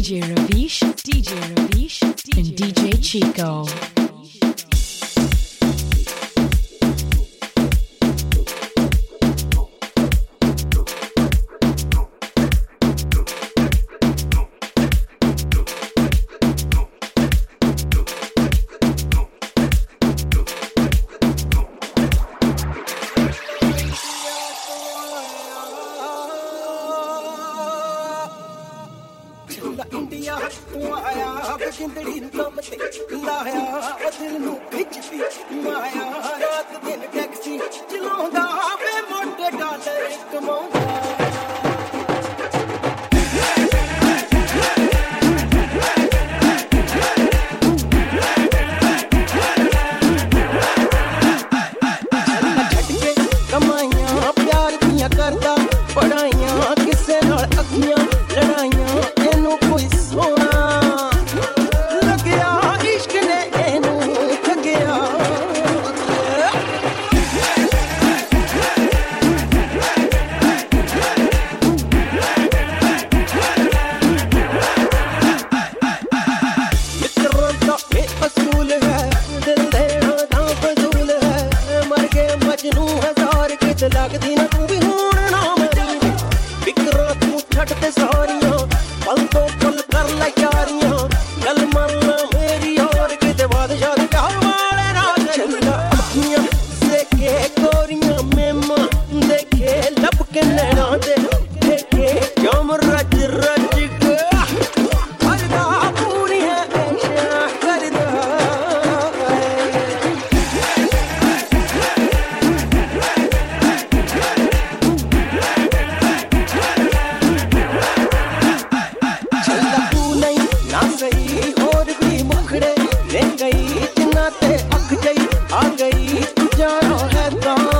DJ Ravish, DJ Ravish, and DJ Chico. India ਤੂੰ ਆਇਆ ਬਕਿੰਦੜੀ ਦਮ ਤੇ ਲਾਇਆ ਦਿਲ ਨੂੰ ਖਿੱਚਦੀ ਮਾਇਆ ਰਾਤ ਦਿਨ ਟੈਕਸੀ ਚਲਾਉਂਦਾ ਵੇ ਮੋਟੇ ਡਾਲਰ ਕਮਾਉਂਦਾ ਲੱਗਦੀ ਨਾ ਤੂੰ ਵੀ ਹੁਣ ਨਾ ਮਰੀ। ਵਿਕਰਾ ਤੂੰ ਛੱਡ ਤੇ ਸਾਰੀ I've.